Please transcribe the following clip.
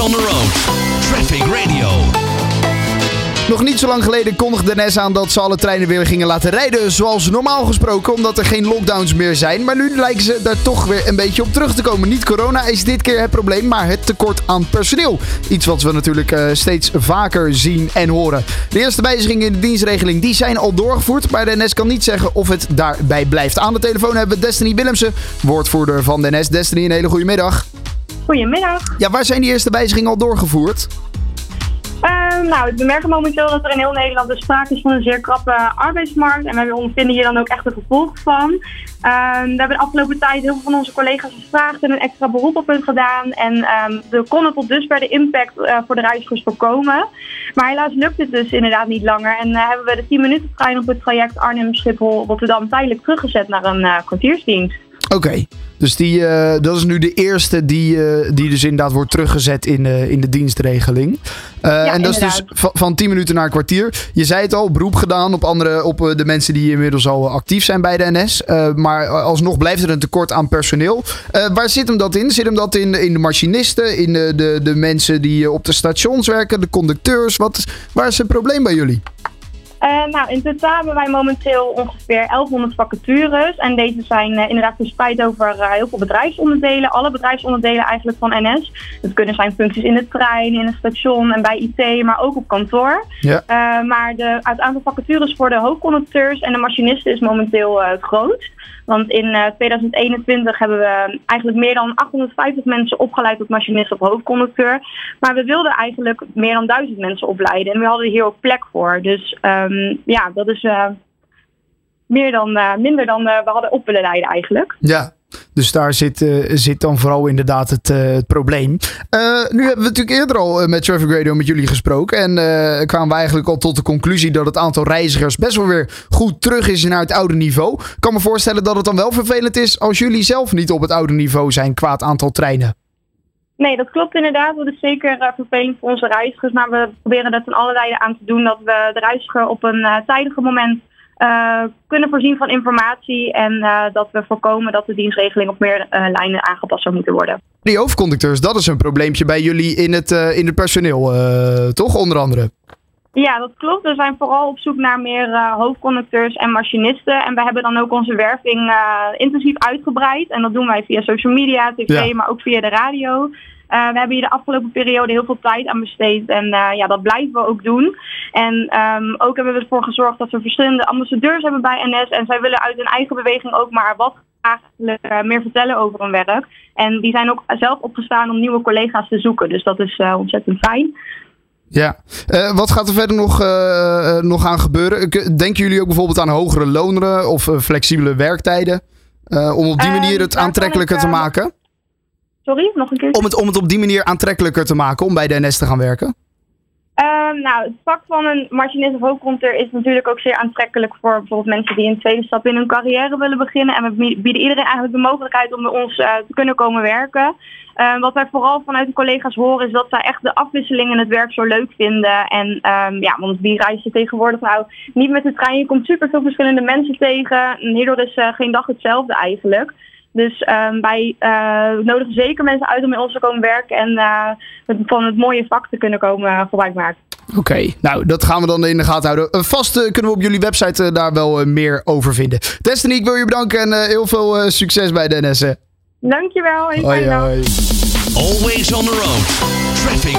On. Traffic Radio. Nog niet zo lang geleden kondigde NS aan dat ze alle treinen weer gingen laten rijden zoals normaal gesproken, omdat er geen lockdowns meer zijn. Maar nu lijken ze daar toch weer een beetje op terug te komen. Niet corona is dit keer het probleem, maar het tekort aan personeel. Iets wat we natuurlijk uh, steeds vaker zien en horen. De eerste wijzigingen in de dienstregeling die zijn al doorgevoerd, maar de NS kan niet zeggen of het daarbij blijft. Aan de telefoon hebben we Destiny Willemsen, woordvoerder van de NS. Destiny, een hele goede middag. Goedemiddag. Ja, waar zijn die eerste wijzigingen al doorgevoerd? Uh, nou, we merken momenteel dat er in heel Nederland dus sprake is van een zeer krappe arbeidsmarkt. En we ondervinden hier dan ook echt de gevolgen van. Uh, we hebben de afgelopen tijd heel veel van onze collega's gevraagd en een extra beroep op hun gedaan. En um, we konden tot dusver de impact uh, voor de reizigers voorkomen. Maar helaas lukt het dus inderdaad niet langer. En uh, hebben we de 10 minuten trein op het traject Arnhem-Schiphol-Rotterdam tijdelijk teruggezet naar een uh, kwartiersdienst. Oké, okay. Dus die, uh, dat is nu de eerste die, uh, die dus inderdaad wordt teruggezet in, uh, in de dienstregeling. Ja, en dat inderdaad. is dus van, van 10 minuten naar een kwartier. Je zei het al, beroep gedaan op, andere, op de mensen die inmiddels al actief zijn bij de NS. maar alsnog blijft er een tekort aan personeel. waar zit hem dat in? Zit hem dat in, in de machinisten, in de, de, de mensen die op de stations werken, de conducteurs? Wat, waar is het probleem bij jullie? Uh, nou, in totaal hebben wij momenteel ongeveer 1100 vacatures. En deze zijn uh, inderdaad verspreid over uh, heel veel bedrijfsonderdelen. Alle bedrijfsonderdelen eigenlijk van NS. Het kunnen zijn functies in de trein, in het station en bij IT, maar ook op kantoor. Ja. maar de, het aantal vacatures voor de hoofdconducteurs en de machinisten is momenteel het grootst. Want in uh, 2021 hebben we eigenlijk meer dan 850 mensen opgeleid tot machinist of hoofdconducteur. Maar we wilden eigenlijk meer dan 1000 mensen opleiden. En we hadden hier ook plek voor. Dus um, ja, dat is uh, meer dan, uh, minder dan we hadden op willen leiden eigenlijk. Ja, dus daar zit, zit dan vooral inderdaad het, het probleem. Nu hebben we natuurlijk eerder al met Traffic Radio met jullie gesproken. En kwamen we eigenlijk al tot de conclusie dat het aantal reizigers best wel weer goed terug is naar het oude niveau. Ik kan me voorstellen dat het dan wel vervelend is als jullie zelf niet op het oude niveau zijn qua het aantal treinen. Nee, dat klopt inderdaad. Dat is zeker uh, vervelend voor onze reizigers. Maar we proberen er ten allerlei aan te doen dat we de reiziger op een uh, tijdige moment uh, kunnen voorzien van informatie en dat we voorkomen dat de dienstregeling op meer lijnen aangepast zou moeten worden. Die hoofdconducteurs, dat is een probleempje bij jullie in het, in het personeel, toch onder andere? Ja, dat klopt. We zijn vooral op zoek naar meer hoofdconducteurs en machinisten. En we hebben dan ook onze werving intensief uitgebreid. En dat doen wij via social media, tv, ja. maar ook via de radio. Uh, we hebben hier de afgelopen periode heel veel tijd aan besteed en uh, ja, dat blijven we ook doen. En um, ook hebben we ervoor gezorgd dat we verschillende ambassadeurs hebben bij NS en zij willen uit hun eigen beweging ook maar wat eigenlijk uh, meer vertellen over hun werk. En die zijn ook zelf opgestaan om nieuwe collega's te zoeken, dus dat is ontzettend fijn. Ja, uh, wat gaat er verder nog, uh, nog aan gebeuren? Denken jullie ook bijvoorbeeld aan hogere lonen of uh, flexibele werktijden? om op die manier het aantrekkelijker te maken? Sorry, nog een keer. Om het, om het op die manier aantrekkelijker te maken om bij de NS te gaan werken? Uh, nou, het vak van een machinist of hoofdconteur is natuurlijk ook zeer aantrekkelijk voor bijvoorbeeld mensen die een tweede stap in hun carrière willen beginnen. En we bieden iedereen eigenlijk de mogelijkheid om bij ons uh, te kunnen komen werken. Uh, wat wij vooral vanuit de collega's horen is dat zij echt de afwisseling in het werk zo leuk vinden. En um, ja, want wie reist je tegenwoordig nou niet met de trein? Je komt super veel verschillende mensen tegen. En hierdoor is uh, geen dag hetzelfde eigenlijk. Dus um, wij uh, nodigen zeker mensen uit om bij ons te komen werken en uh, van het mooie vak te kunnen komen uh, gebruik maken. Oké, okay, nou dat gaan we dan in de gaten houden. Vast kunnen we op jullie website daar wel meer over vinden. Destiny, ik wil je bedanken en heel veel succes bij de NS. Dankjewel. Hoi, hoi. Always on the road. Traffic